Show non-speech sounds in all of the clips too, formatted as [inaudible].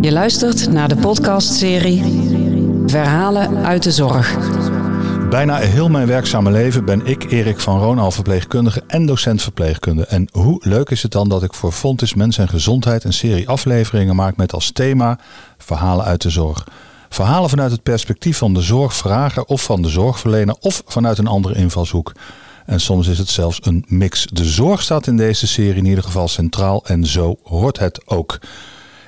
Je luistert naar de podcastserie Verhalen uit de Zorg. Bijna heel mijn werkzame leven ben ik Erik van Roonal verpleegkundige en docent verpleegkunde. En hoe leuk is het dan dat ik voor Fontis Mens en Gezondheid een serie afleveringen maak met als thema Verhalen uit de Zorg. Verhalen vanuit het perspectief van de zorgvrager of van de zorgverlener of vanuit een andere invalshoek. En soms is het zelfs een mix. De zorg staat in deze serie in ieder geval centraal en zo hoort het ook.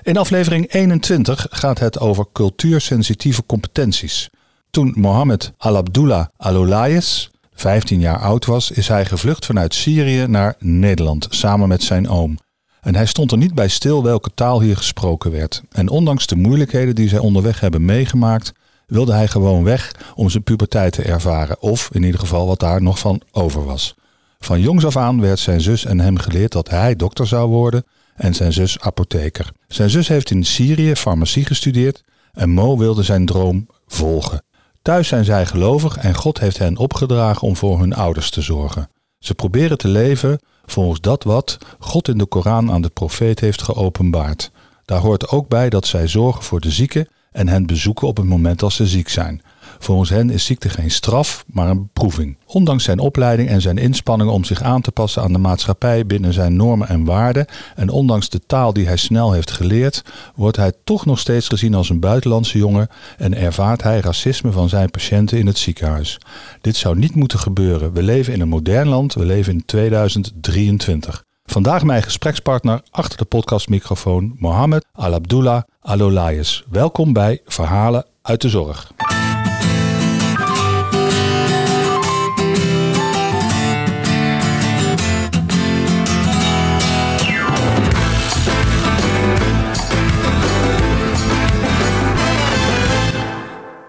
In aflevering 21 gaat het over cultuursensitieve competenties. Toen Mohammed Al-Abdullah Al-Olayes 15 jaar oud was, is hij gevlucht vanuit Syrië naar Nederland samen met zijn oom. En hij stond er niet bij stil welke taal hier gesproken werd. En ondanks de moeilijkheden die zij onderweg hebben meegemaakt, wilde hij gewoon weg om zijn puberteit te ervaren, of in ieder geval wat daar nog van over was. Van jongs af aan werd zijn zus en hem geleerd dat hij dokter zou worden en zijn zus apotheker. Zijn zus heeft in Syrië farmacie gestudeerd en Mo wilde zijn droom volgen. Thuis zijn zij gelovig en God heeft hen opgedragen om voor hun ouders te zorgen. Ze proberen te leven volgens dat wat God in de Koran aan de profeet heeft geopenbaard. Daar hoort ook bij dat zij zorgen voor de zieken en hen bezoeken op het moment als ze ziek zijn. Volgens hen is ziekte geen straf, maar een beproeving. Ondanks zijn opleiding en zijn inspanningen om zich aan te passen aan de maatschappij binnen zijn normen en waarden, en ondanks de taal die hij snel heeft geleerd, wordt hij toch nog steeds gezien als een buitenlandse jongen en ervaart hij racisme van zijn patiënten in het ziekenhuis. Dit zou niet moeten gebeuren. We leven in een modern land, we leven in 2023. Vandaag mijn gesprekspartner achter de podcastmicrofoon, Mohammed Al-Abdullah Al-Olayes. Welkom bij Verhalen uit de Zorg.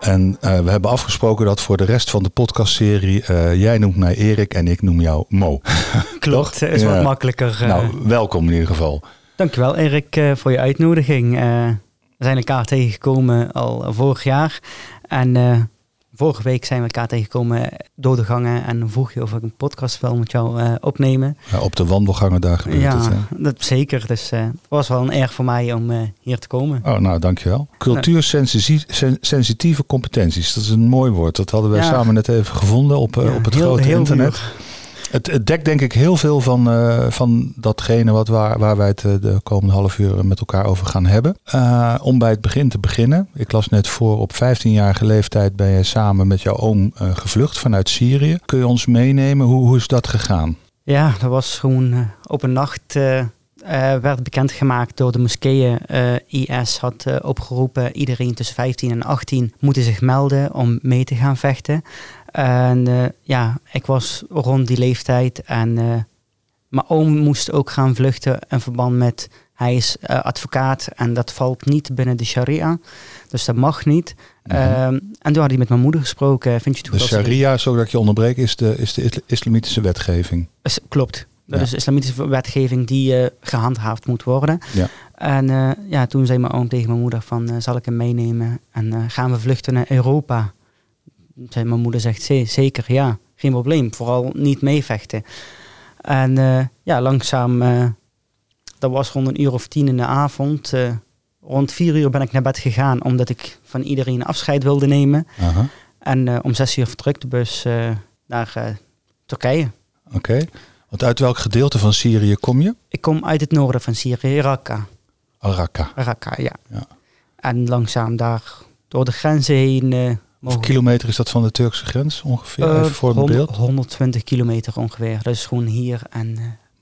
En uh, we hebben afgesproken dat voor de rest van de podcastserie uh, jij noemt mij Erik en ik noem jou Mo. [laughs] Klopt, is ja. wat makkelijker. Uh... Nou, welkom in ieder geval. Dankjewel Erik voor je uitnodiging. we zijn elkaar tegengekomen al vorig jaar. En Vorige week zijn we elkaar tegengekomen door de gangen en vroeg je of ik een podcast wel met jou uh, opnemen. Ja, op de wandelgangen daar gebeurt ja, het. Dat, zeker. Dus uh, het was wel een eer voor mij om uh, hier te komen. Oh, nou, dankjewel. Cultuursensitieve competenties, dat is een mooi woord. Dat hadden wij ja. samen net even gevonden op, op het heel, grote heel internet. Het, dekt denk ik heel veel van, uh, van datgene wat waar, waar wij het de komende half uur met elkaar over gaan hebben. Uh, om bij het begin te beginnen. Ik las net voor, op 15-jarige leeftijd ben je samen met jouw oom gevlucht vanuit Syrië. Kun je ons meenemen? Hoe, hoe is dat gegaan? Ja, dat was gewoon op een nacht... werd bekendgemaakt door de moskeeën. IS had opgeroepen iedereen tussen 15 en 18 moeten zich melden om mee te gaan vechten. En uh, ja, ik was rond die leeftijd en uh, mijn oom moest ook gaan vluchten in verband met, hij is uh, advocaat en dat valt niet binnen de sharia, dus dat mag niet. Mm -hmm. en toen had hij met mijn moeder gesproken. Vind je de sharia, zodat ik je onderbreek, is de, is de islamitische wetgeving? Klopt. Dat ja. is islamitische wetgeving die gehandhaafd moet worden. Ja. En ja, toen zei mijn oom tegen mijn moeder van, zal ik hem meenemen en gaan we vluchten naar Europa? Mijn moeder zegt zeker, ja, geen probleem. Vooral niet meevechten. En ja, langzaam, dat was rond een uur of tien in de avond. Rond vier uur ben ik naar bed gegaan, omdat ik van iedereen afscheid wilde nemen. En om zes uur vertrok de bus naar Turkije. Oké. Okay. Want uit welk gedeelte van Syrië kom je? Ik kom uit het noorden van Syrië, Raqqa. Raqqa. Raqqa, ja. ja. En langzaam daar door de grenzen heen Hoeveel kilometer is dat van de Turkse grens ongeveer? Uh, Even voor een beeld. 120 kilometer ongeveer. Dat is gewoon hier en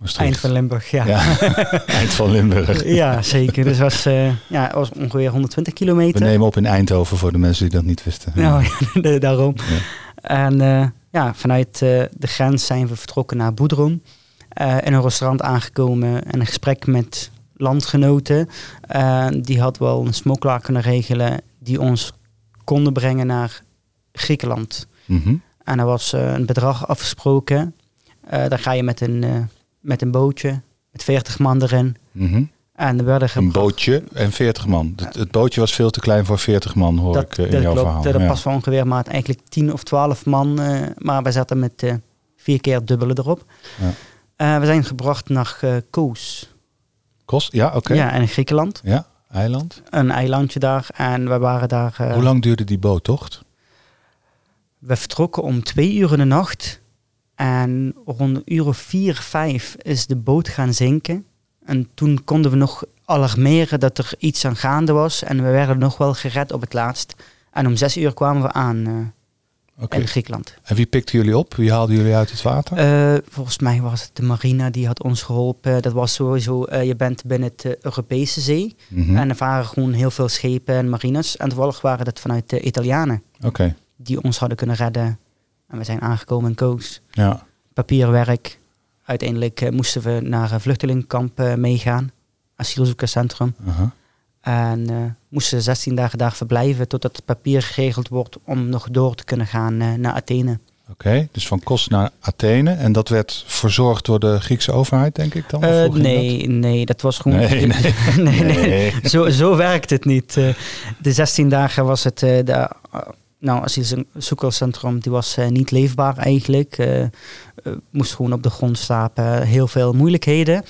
uh, eind van Limburg. Ja. ja. [laughs] eind van Limburg. ja, zeker. Dus was, ja, was ongeveer 120 kilometer. We nemen op in Eindhoven voor de mensen die dat niet wisten. Nou, [laughs] ja, daarom. Ja. En ja, vanuit de grens zijn we vertrokken naar Boedroen. in een restaurant aangekomen en een gesprek met landgenoten. die had wel een smoklaar kunnen regelen die ons konden brengen naar Griekenland. Mm -hmm. En er was een bedrag afgesproken. Daar ga je met een, met een bootje, met 40 man erin. Mm -hmm. En er werden een bootje en 40 man. Het, het, bootje was veel te klein voor 40 man, hoor dat, ik in dat jouw klopt, verhaal. Dat ja. past wel ongeveer maar eigenlijk 10 of 12 man. maar we zaten met vier keer dubbele erop. Ja. we zijn gebracht naar Koos. Kos, ja, oké. Okay. Ja, en in Griekenland. Ja. eiland. Een eilandje daar. En we waren daar... eh, Hoe lang duurde die boottocht? We vertrokken om twee uur in de nacht. En rond een uur of vier, vijf is de boot gaan zinken. En toen konden we nog alarmeren dat er iets aan gaande was. En we werden nog wel gered op het laatst. En om zes uur kwamen we aan Oké. in Griekenland. En wie pikte jullie op? Wie haalde jullie uit het water? Eh, volgens mij was het de marina die had ons geholpen. Dat was sowieso, eh, je bent binnen eh, Europese zee. Mhm. En er waren gewoon heel veel schepen en marines. En toevallig waren dat vanuit de Italianen Oké, die ons hadden kunnen redden. En we zijn aangekomen in Koos. ja. Papierwerk. Uiteindelijk eh, moesten we naar een vluchtelingenkamp eh, meegaan. Asielzoekerscentrum. aha. En eh, moesten 16 dagen daar verblijven totdat het papier geregeld wordt om nog door te kunnen gaan eh, naar Athene. Oké, dus van Kos naar Athene. En dat werd verzorgd door de Griekse overheid, denk ik dan? Eh, hoe ging nee, nee, dat was gewoon. Nee, nee. [laughs] nee, nee. Nee. Zo, zo werkt het niet. Eh, de 16 dagen was het. eh, de, uh, nou, asielzoekerscentrum die was eh, niet leefbaar eigenlijk. Eh, moest gewoon op de grond slapen. Heel veel moeilijkheden.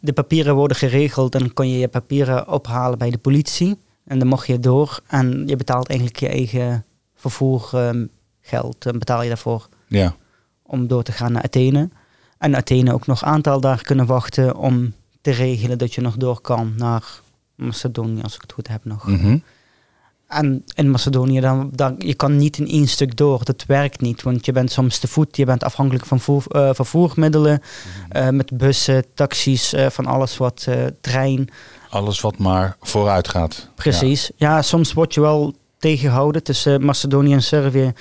De papieren worden geregeld en dan kon je je papieren ophalen bij de politie. En dan mocht je door. En je betaalt eigenlijk je eigen vervoergeld. en betaal je daarvoor Ja, om door te gaan naar Athene. En Athene ook nog een aantal dagen kunnen wachten om te regelen dat je nog door kan naar Macedonië, als ik het goed heb nog. mhm. En in Macedonië, dan, dan, je kan niet in één stuk door. Dat werkt niet, want je bent soms te voet, je bent afhankelijk van voer, eh, vervoermiddelen, eh, met bussen, taxis, eh, van alles wat, trein. alles wat maar vooruit gaat. Precies. Ja, soms word je wel tegengehouden. Tussen Macedonië en Servië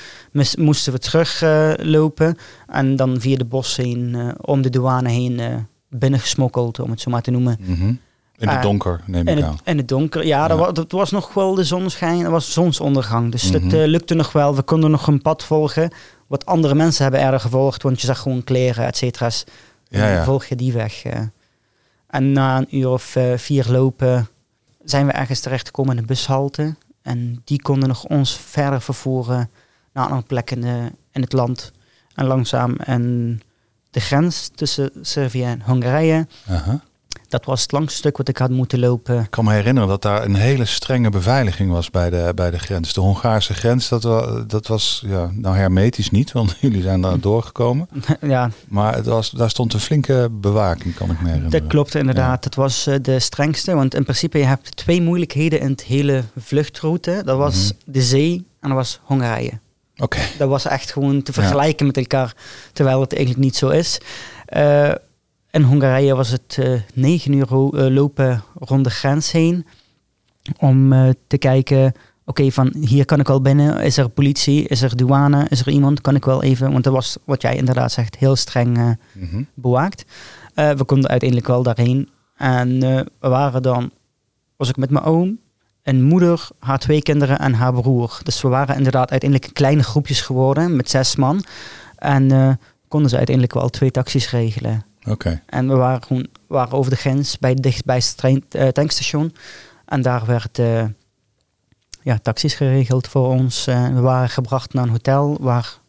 moesten we teruglopen. en dan via de bos heen, om de douane heen, eh binnengesmokkeld, om het zo maar te noemen. Mhm. In het Ah, donker, neem ik aan. in het donker, ja, dat, Ja. wa- dat was nog wel de zonschijn, dat was zonsondergang. Dus dat Mhm. eh, lukte nog wel. We konden nog een pad volgen. Wat andere mensen hebben eerder gevolgd, want je zag gewoon kleren, et cetera's. En Ja, dan ja. volg je die weg. eh. En na een uur of eh, vier lopen zijn we ergens terechtgekomen in een bushalte. En die konden nog ons verder vervoeren naar andere plekken in, de- in het land. En langzaam en de grens tussen Servië en Hongarije. Dat was het langste stuk wat ik had moeten lopen. Ik kan me herinneren dat daar een hele strenge beveiliging was bij de, bij de grens. De Hongaarse grens, dat, wa- dat was ja, nou hermetisch niet, want [laughs] jullie zijn daar doorgekomen. [laughs] ja, Maar het was, daar stond een flinke bewaking, kan ik me herinneren. dat klopt inderdaad. Het was eh, de strengste. Want in principe je hebt twee moeilijkheden in het hele vluchtroute. Dat was Mhm. de zee en dat was Hongarije. Oké, Dat was echt gewoon te Ja. vergelijken met elkaar, terwijl het eigenlijk niet zo is. Eh, in Hongarije was het eh, negen uur eh, lopen rond de grens heen om eh, te kijken, oké, van hier kan ik wel binnen. Is er politie? Is er douane? Is er iemand? Kan ik wel even, want dat was wat jij inderdaad zegt, heel streng eh, Mhm. bewaakt. Eh, we konden uiteindelijk wel daarheen. En eh, we waren dan, was ik met mijn oom, een moeder, haar twee kinderen en haar broer. Dus we waren inderdaad uiteindelijk kleine groepjes geworden met zes man. En eh, konden ze uiteindelijk wel twee taxis regelen. Oké. En we waren gewoon waren over de grens bij het dichtbijste trein, eh, tankstation. En daar werd eh, ja, taxis geregeld voor ons. Eh, we waren gebracht naar een hotel waar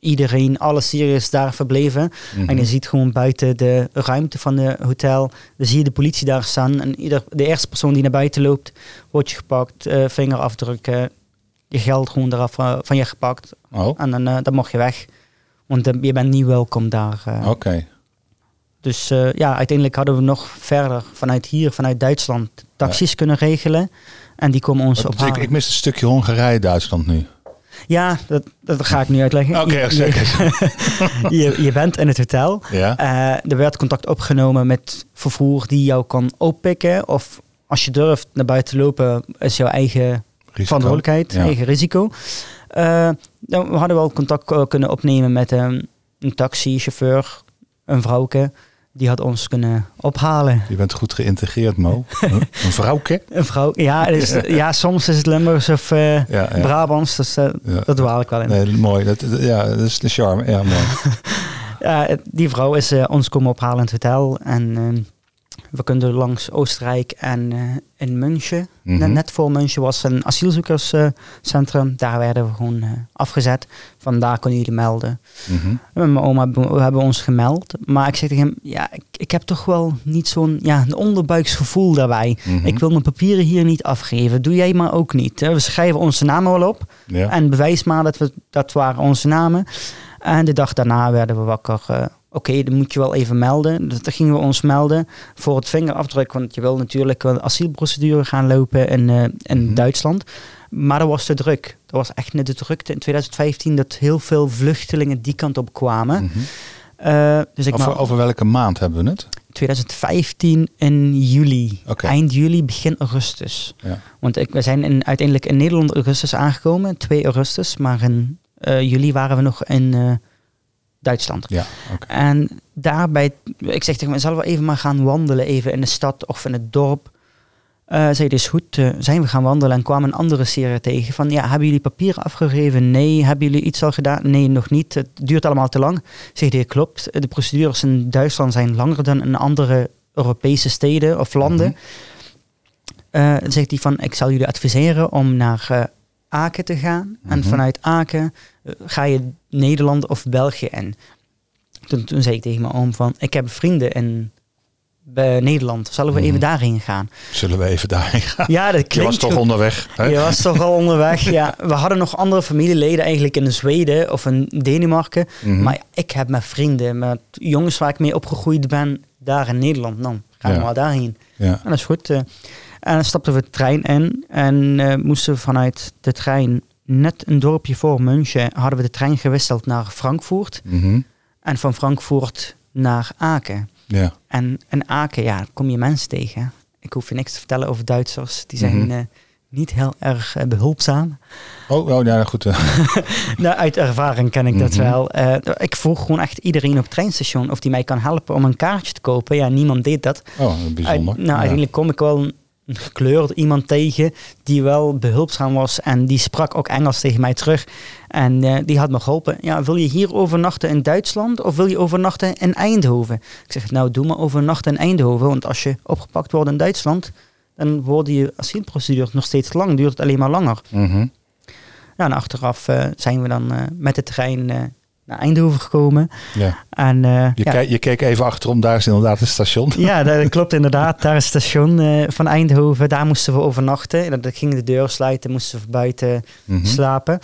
iedereen, alle Syriërs daar verbleven. Mhm. En je ziet gewoon buiten de ruimte van de hotel, dan zie je de politie daar staan. En ieder, de eerste persoon die naar buiten loopt, wordt je gepakt, eh, vingerafdrukken, je geld gewoon eraf van je gepakt. Oh, En dan, eh, dan mag je weg. Want je bent niet welkom daar. oké. Dus eh, ja, uiteindelijk hadden we nog verder vanuit hier, vanuit Duitsland, taxis kunnen regelen. En die komen ons ophalen. ik, ik mis een stukje Hongarije-Duitsland nu. Ja, dat, dat ga ik nu uitleggen. Oké, zeker. [laughs] je, je bent in het hotel. Ja, Eh, er werd contact opgenomen met vervoer die jou kan oppikken. Of als je durft naar buiten te lopen, is jouw eigen Risico. verantwoordelijkheid, Ja. eigen risico. Eh, nou, we hadden wel contact kunnen opnemen met ehm, een taxichauffeur, een vrouwke. Die had ons kunnen ophalen. Je bent goed geïntegreerd, Mo. een vrouwke? [laughs] Een vrouw, ja, is, [laughs] ja, soms is het Limburgs of Ja, ja. Brabants, dus eh, Ja. dat dwaal ik wel in. Nee, mooi. Dat, dat- ja, dat is de charme. Ja, mooi. [laughs] Die vrouw is eh, ons komen ophalen in het hotel. En ehm, we konden langs Oostenrijk en uh, in München. Mhm. net, net, voor München was een asielzoekerscentrum. daar werden we gewoon uh, afgezet. Vandaar kunnen jullie melden. Mhm. En mijn oma we hebben ons gemeld. Maar ik zeg tegen hem, ja, ik, ik heb toch wel niet zo'n ja, een onderbuiksgevoel daarbij. Mhm. Ik wil mijn papieren hier niet afgeven. Doe jij maar ook niet. We schrijven onze namen wel op. Ja. En bewijs maar dat we, dat waren onze namen. En de dag daarna werden we wakker. Oké, dan moet je wel even melden. Dus dan gingen we ons melden voor het vingerafdruk. Want je wil natuurlijk een asielprocedure gaan lopen in, uh, in Mhm. Duitsland. Maar dat was te druk. Dat was echt net de drukte in 2015 dat heel veel vluchtelingen die kant op kwamen. Mhm. Uh, dus ik over, maar, over welke maand hebben we het? 2015 in juli. Okay. Eind juli, begin augustus. Ja. Want ik, we zijn in, uiteindelijk in Nederland augustus aangekomen, 2 augustus. Maar in uh, juli waren we nog in Duitsland. Ja, okay. En daarbij, ik zeg tegen me, zullen we even maar gaan wandelen, even in de stad of in het dorp. Uh, zei dus goed, uh, zijn we gaan wandelen en kwamen een andere serie tegen. Van ja, hebben jullie papieren afgegeven? Nee. Hebben jullie iets al gedaan? Nee, nog niet. Het duurt allemaal te lang. Zeg die klopt. De procedures in Duitsland zijn langer dan in andere Europese steden of landen. Mm -hmm. uh, zegt hij van, ik zal jullie adviseren om naar Aken te gaan. Mm -hmm. En vanuit Aken uh, ga je Nederland of België in. Toen, toen zei ik tegen mijn oom van, ik heb vrienden in bij Nederland. Zullen we Mhm. even daarheen gaan? Zullen we even daarheen gaan? Ja, dat Je klinkt was toch goed. onderweg? Hè? Je was toch al onderweg, ja. We hadden nog andere familieleden eigenlijk in Zweden of in Denemarken. Mhm. Maar ik heb met vrienden, met jongens waar ik mee opgegroeid ben, daar in Nederland. Nou, gaan we maar daarheen. Ja. En dat is goed. En dan stapten we de trein in en eh, moesten vanuit de trein, net een dorpje voor München, hadden we de trein gewisseld naar Frankfurt. Mhm. En van Frankfurt naar Aken. ja. En in Aken, ja, kom je mensen tegen. Ik hoef je niks te vertellen over Duitsers. Die zijn Mhm. eh, niet heel erg eh, behulpzaam. Oh, oh, ja, goed. eh. [laughs] nou, uit ervaring ken ik dat Mhm. wel. Ik vroeg gewoon echt iedereen op het treinstation of die mij kan helpen om een kaartje te kopen. Ja, niemand deed dat. Oh, bijzonder. Uit- nou, Ja. uiteindelijk kom ik wel gekleurd iemand tegen die wel behulpzaam was en die sprak ook Engels tegen mij terug. En eh, die had me geholpen. Ja, wil je hier overnachten in Duitsland of wil je overnachten in Eindhoven? Ik zeg, nou doe maar overnachten in Eindhoven, want als je opgepakt wordt in Duitsland, dan worden je asielprocedures nog steeds lang, duurt het alleen maar langer. Mhm. Ja, en achteraf eh, zijn we dan eh, met de trein naar Eindhoven gekomen. ja. En, eh, Je, ja, kijk- je keek even achterom, daar is inderdaad het station. ja, [laughs] dat klopt inderdaad. Daar is het station eh, van Eindhoven. Daar moesten we overnachten. En dan ging de deur sluiten, moesten we buiten Mhm. slapen.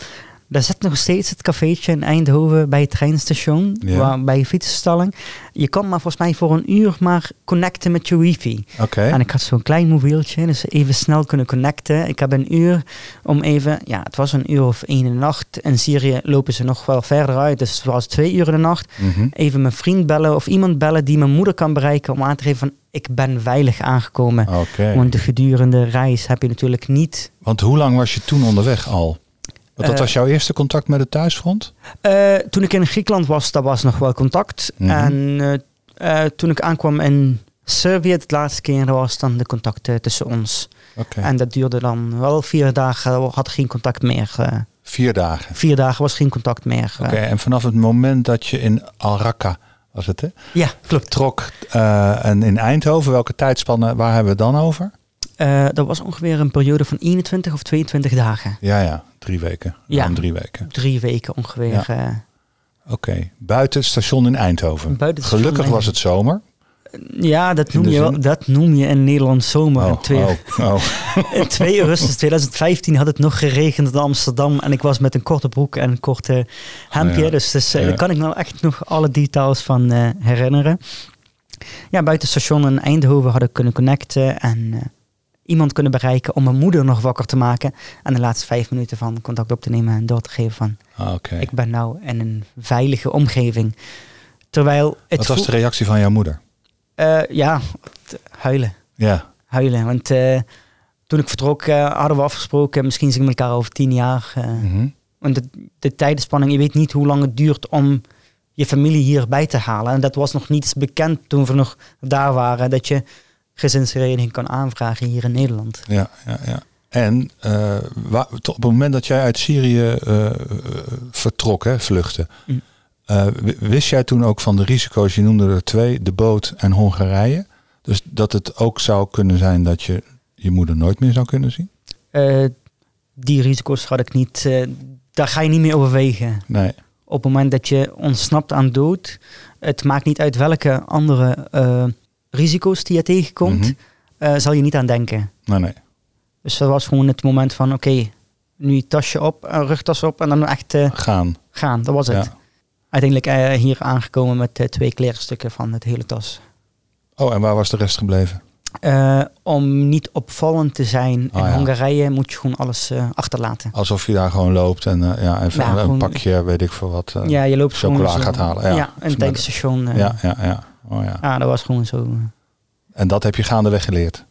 Daar zit nog steeds het cafeetje in Eindhoven bij het treinstation, Ja. waar, bij je fietsenstalling. Je kan maar volgens mij voor een uur maar connecten met je wifi. Oké. En ik had zo'n klein mobieltje, dus even snel kunnen connecten. Ik heb een uur om even, ja, het was een uur of één in de nacht. In Syrië lopen ze nog wel verder uit, dus het was twee uur in de nacht. Mhm. Even mijn vriend bellen of iemand bellen die mijn moeder kan bereiken om aan te geven van ik ben veilig aangekomen. Oké. Want de gedurende reis heb je natuurlijk niet. Want hoe lang was je toen onderweg al? Want dat Eh, was jouw eerste contact met het thuisfront? Eh, toen ik in Griekenland was, daar was nog wel contact. Mhm. En eh, toen ik aankwam in Servië, het laatste keer, was dan de contact tussen ons. Oké. En dat duurde dan wel vier dagen, had geen contact meer. Vier dagen. vier dagen was geen contact meer. Oké, en vanaf het moment dat je in Al Raqqa, was het hè, Ja, klopt. trok en in Eindhoven, welke tijdspannen, waar hebben we het dan over? Eh, dat was ongeveer een periode van 21 of 22 dagen. Ja, ja, drie weken. Ja. Drie weken. Drie weken ongeveer. eh. Oké, buiten het station in Eindhoven. Buiten Gelukkig was het zomer. ja, dat noem, je, wel- dat noem je in Nederland zomer. Oh, in, twee, oh, oh. [laughs] in 2 augustus 2015 had het nog geregend in Amsterdam. En ik was met een korte broek en een korte hemdje. Ja. Dus, dus eh, Ja. daar kan ik nou echt nog alle details van eh, herinneren. Ja, buiten het station in Eindhoven hadden kunnen connecten. En eh, iemand kunnen bereiken om mijn moeder nog wakker te maken. En de laatste vijf minuten van contact op te nemen en door te geven van... Ah, Oké. Ik ben nou in een veilige omgeving. Terwijl het Wat was de reactie van jouw moeder? Eh, ja, huilen. Ja, Huilen. Want eh, toen ik vertrok eh, hadden we afgesproken, misschien zien we elkaar over tien jaar. mhm. Want de, de tijdenspanning, je weet niet hoe lang het duurt om je familie hierbij te halen. En dat was nog niet bekend toen we nog daar waren, dat je gezinshereniging kan aanvragen hier in Nederland. ja, ja, ja. En eh, op het moment dat jij uit Syrië eh, vertrok, hè, vluchtte, Mm. eh, wist jij toen ook van de risico's, je noemde er twee, de boot en Hongarije? Dus dat het ook zou kunnen zijn dat je je moeder nooit meer zou kunnen zien? Die risico's had ik niet, daar ga je niet mee overwegen. Nee. Op het moment dat je ontsnapt aan dood, het maakt niet uit welke andere risico's die je tegenkomt, Mhm. eh, zal je niet aan denken. Nee, nee. Dus dat was gewoon het moment van, oké, nu je tasje op, een rugtas op en dan echt eh, Gaan. gaan. Dat was het. Ja. Uiteindelijk eh, hier aangekomen met twee kledingstukken van het hele tas. Oh, en waar was de rest gebleven? Om niet opvallend te zijn in ja. Hongarije moet je gewoon alles achterlaten. Alsof je daar gewoon loopt en ja, even Ja, een gewoon- pakje, weet ik veel wat. ja, je loopt chocola gewoon zo- gaat halen, ja. Ja, een tankstation. ja, ja, ja. Oh, ja. ja, dat was gewoon zo. En dat heb je gaandeweg geleerd.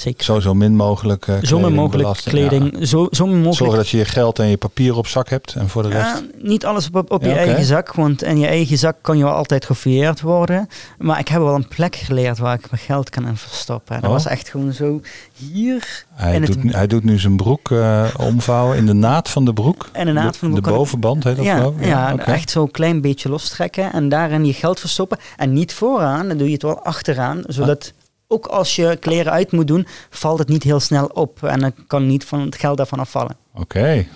Zeker. Zo, zo min mogelijk eh, Zo min mogelijk kleding. Ja. Zo, zo min mogelijk. Zorgen dat je je geld en je papier op zak hebt en voor de rest. Ja, niet alles op, op je Ja, eigen zak, want in je eigen zak kan je wel altijd gefouilleerd worden. Maar ik heb wel een plek geleerd waar ik mijn geld kan in verstoppen. En dat Oh. was echt gewoon zo hier Hij, het- doet, nu- hij doet nu zijn broek eh, omvouwen in de naad van de broek. En de naad van de broek bovenband heet dat ja, ik? ja, oké. echt zo'n klein beetje lostrekken en daarin je geld verstoppen. En niet vooraan, dan doe je het wel achteraan, zodat ook als je kleren uit moet doen, valt het niet heel snel op. En dan kan niet van het geld daarvan afvallen. Oké,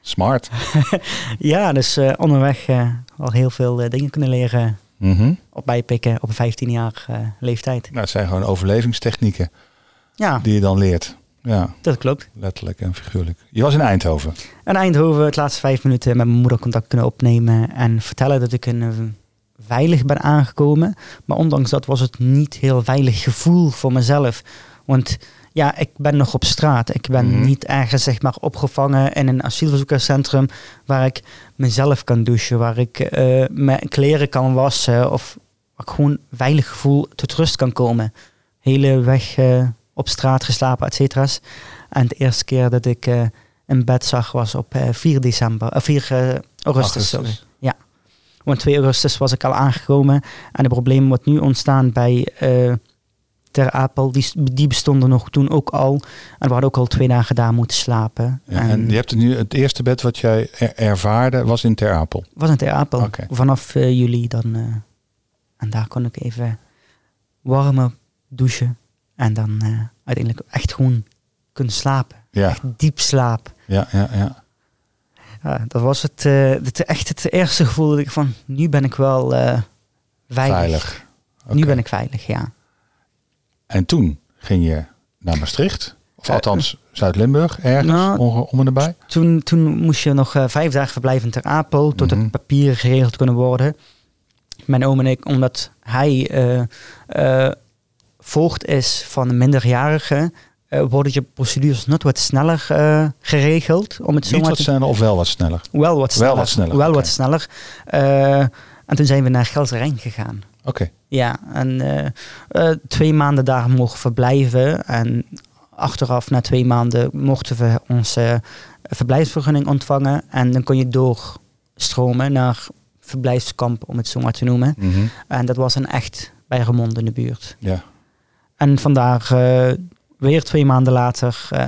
smart. [laughs] Ja, dus eh, onderweg eh, al heel veel eh, dingen kunnen leren Mhm. op bijpikken op een 15 jaar eh, leeftijd. Nou, het zijn gewoon overlevingstechnieken Ja, die je dan leert. Ja, dat klopt. letterlijk en figuurlijk. Je was in Eindhoven. En Eindhoven, het laatste vijf minuten met mijn moeder contact kunnen opnemen en vertellen dat ik een eh, veilig ben aangekomen. Maar ondanks dat was het niet heel veilig gevoel voor mezelf. Want ja, ik ben nog op straat. Ik ben Mhm. niet ergens zeg maar opgevangen in een asielzoekerscentrum waar ik mezelf kan douchen, waar ik eh, mijn kleren kan wassen of waar ik gewoon veilig gevoel tot rust kan komen. Hele weg eh, op straat geslapen, et cetera's. En de eerste keer dat ik eh, in bed zag was op eh, 4 december, eh, 4 eh, augustus. Augustus. Sorry. Want 2 augustus was ik al aangekomen en het probleem wat nu ontstaan bij eh Ter Apel, die, die bestonden nog toen ook al. En we hadden ook al twee dagen daar moeten slapen. Ja, en je hebt het nu, het eerste bed wat jij er- ervaarde was in Ter Apel. was in Ter Apel. Vanaf eh, juli dan. eh, en daar kon ik even warme douchen. En dan uiteindelijk echt gewoon kunnen slapen. Ja, Echt diep slaap. ja, ja, ja. Ja, dat was het, eh, het, echt het eerste gevoel dat ik van, nu ben ik wel eh, veilig. Veilig. Nu ben ik veilig, ja. En toen ging je naar Maastricht. Of althans Zuid-Limburg, ergens nou, om en erbij. Toen, toen moest je nog eh, vijf dagen verblijven in Ter Apel, tot Mhm. het papier geregeld kunnen worden. Mijn oom en ik, omdat hij eh, voogd is van een minderjarige, worden je procedures net wat sneller eh, geregeld. Om het zo Niet maar wat te sneller of wel wat sneller. Wel wat sneller. wat sneller, Wel oké. wat sneller. Eh, en toen zijn we naar Gelderijn gegaan. Oké. Ja, en eh, eh, twee maanden daar mogen verblijven. En achteraf, na twee maanden, mochten we onze verblijfsvergunning ontvangen. En dan kon je doorstromen naar verblijfskamp, om het zo maar te noemen. Mhm. En dat was een echt bij Remond in de buurt. Ja. En vandaar eh, weer twee maanden later, eh,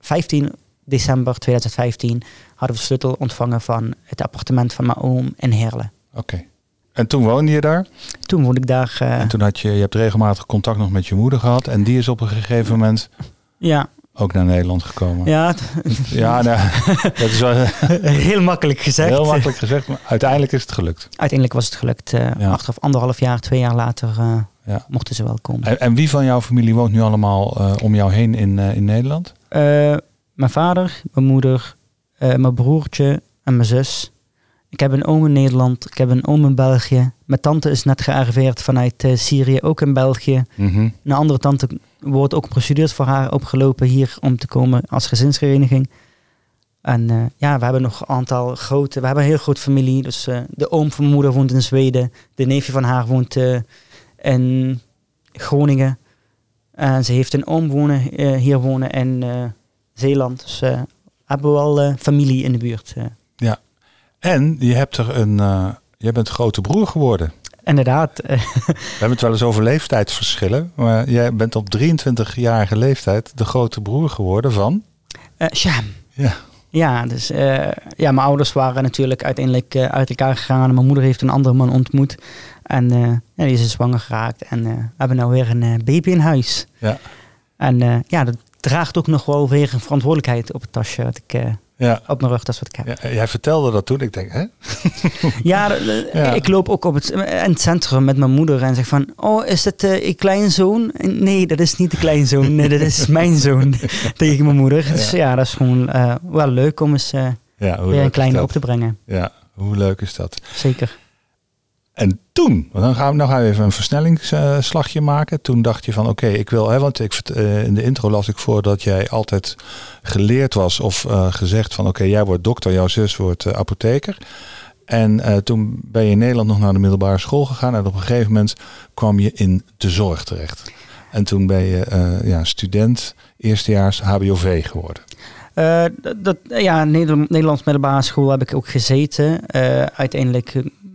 15 december 2015, hadden we sleutel ontvangen van het appartement van mijn oom in Heerlen. Oké. En toen woonde je daar. Toen woonde ik daar. eh, En toen had je, je hebt regelmatig contact nog met je moeder gehad. En die is op een gegeven moment ja, ook naar Nederland gekomen. ja, [laughs] Ja, nou, [laughs] dat is wel [laughs] heel makkelijk gezegd. heel makkelijk gezegd. Maar uiteindelijk is het gelukt. Uiteindelijk was het gelukt. Ja. Achteraf anderhalf jaar, twee jaar later eh, Ja. mochten ze wel komen. En, en wie van jouw familie woont nu allemaal eh, om jou heen in, in Nederland? Mijn vader, mijn moeder, mijn broertje en mijn zus. Ik heb een oom in Nederland, ik heb een oom in België. Mijn tante is net gearriveerd vanuit Syrië, ook in België. Mhm. Een andere tante wordt ook procedures voor haar opgelopen hier om te komen als gezinsvereniging. En eh, ja, we hebben nog een aantal grote, we hebben een heel groot familie. Dus eh, de oom van mijn moeder woont in Zweden. De neefje van haar woont eh, in Groningen. En ze heeft een oom wonen, hier wonen in Zeeland. Dus hebben we wel familie in de buurt. eh. En je hebt er een, je bent grote broer geworden. Inderdaad, We hebben het wel eens over leeftijdsverschillen. Maar jij bent op 23-jarige leeftijd de grote broer geworden van. eh, Sham. Ja. Ja, dus eh, ja, mijn ouders waren natuurlijk uiteindelijk eh, uit elkaar gegaan. Mijn moeder heeft een andere man ontmoet. En ja, die is dus zwanger geraakt. En we hebben nou weer een baby in huis. Ja. En ja, dat draagt ook nog wel weer een verantwoordelijkheid op het tasje wat ik Ja. op mijn rug, dat is wat ik heb. ja. Jij vertelde dat toen. Ik denk, hè? [laughs] Ja, de- Ja. ik loop ook op het, in het centrum met mijn moeder en zeg van... Oh, is het eh je kleinzoon? Nee, dat is niet de kleinzoon. Nee, dat is mijn [laughs] zoon. [laughs] Tegen mijn moeder. Dus ja, dat is gewoon eh, wel leuk om eens eh, Ja, hoe weer een kleine dat? op te brengen. Ja, hoe leuk is dat? Zeker. En toen, dan gaan we nog even een versnellingsslagje maken. Toen dacht je van oké, ik wil, hè, want ik, eh, in de intro las ik voor dat jij altijd geleerd was of eh, gezegd van oké, jij wordt dokter, jouw zus wordt eh, apotheker. En toen ben je in Nederland nog naar de middelbare school gegaan en op een gegeven moment kwam je in de zorg terecht. En toen ben je ja, student, eerstejaars HBOV geworden. Dat, ja, Neder Nederlands middelbare school heb ik ook gezeten. Uiteindelijk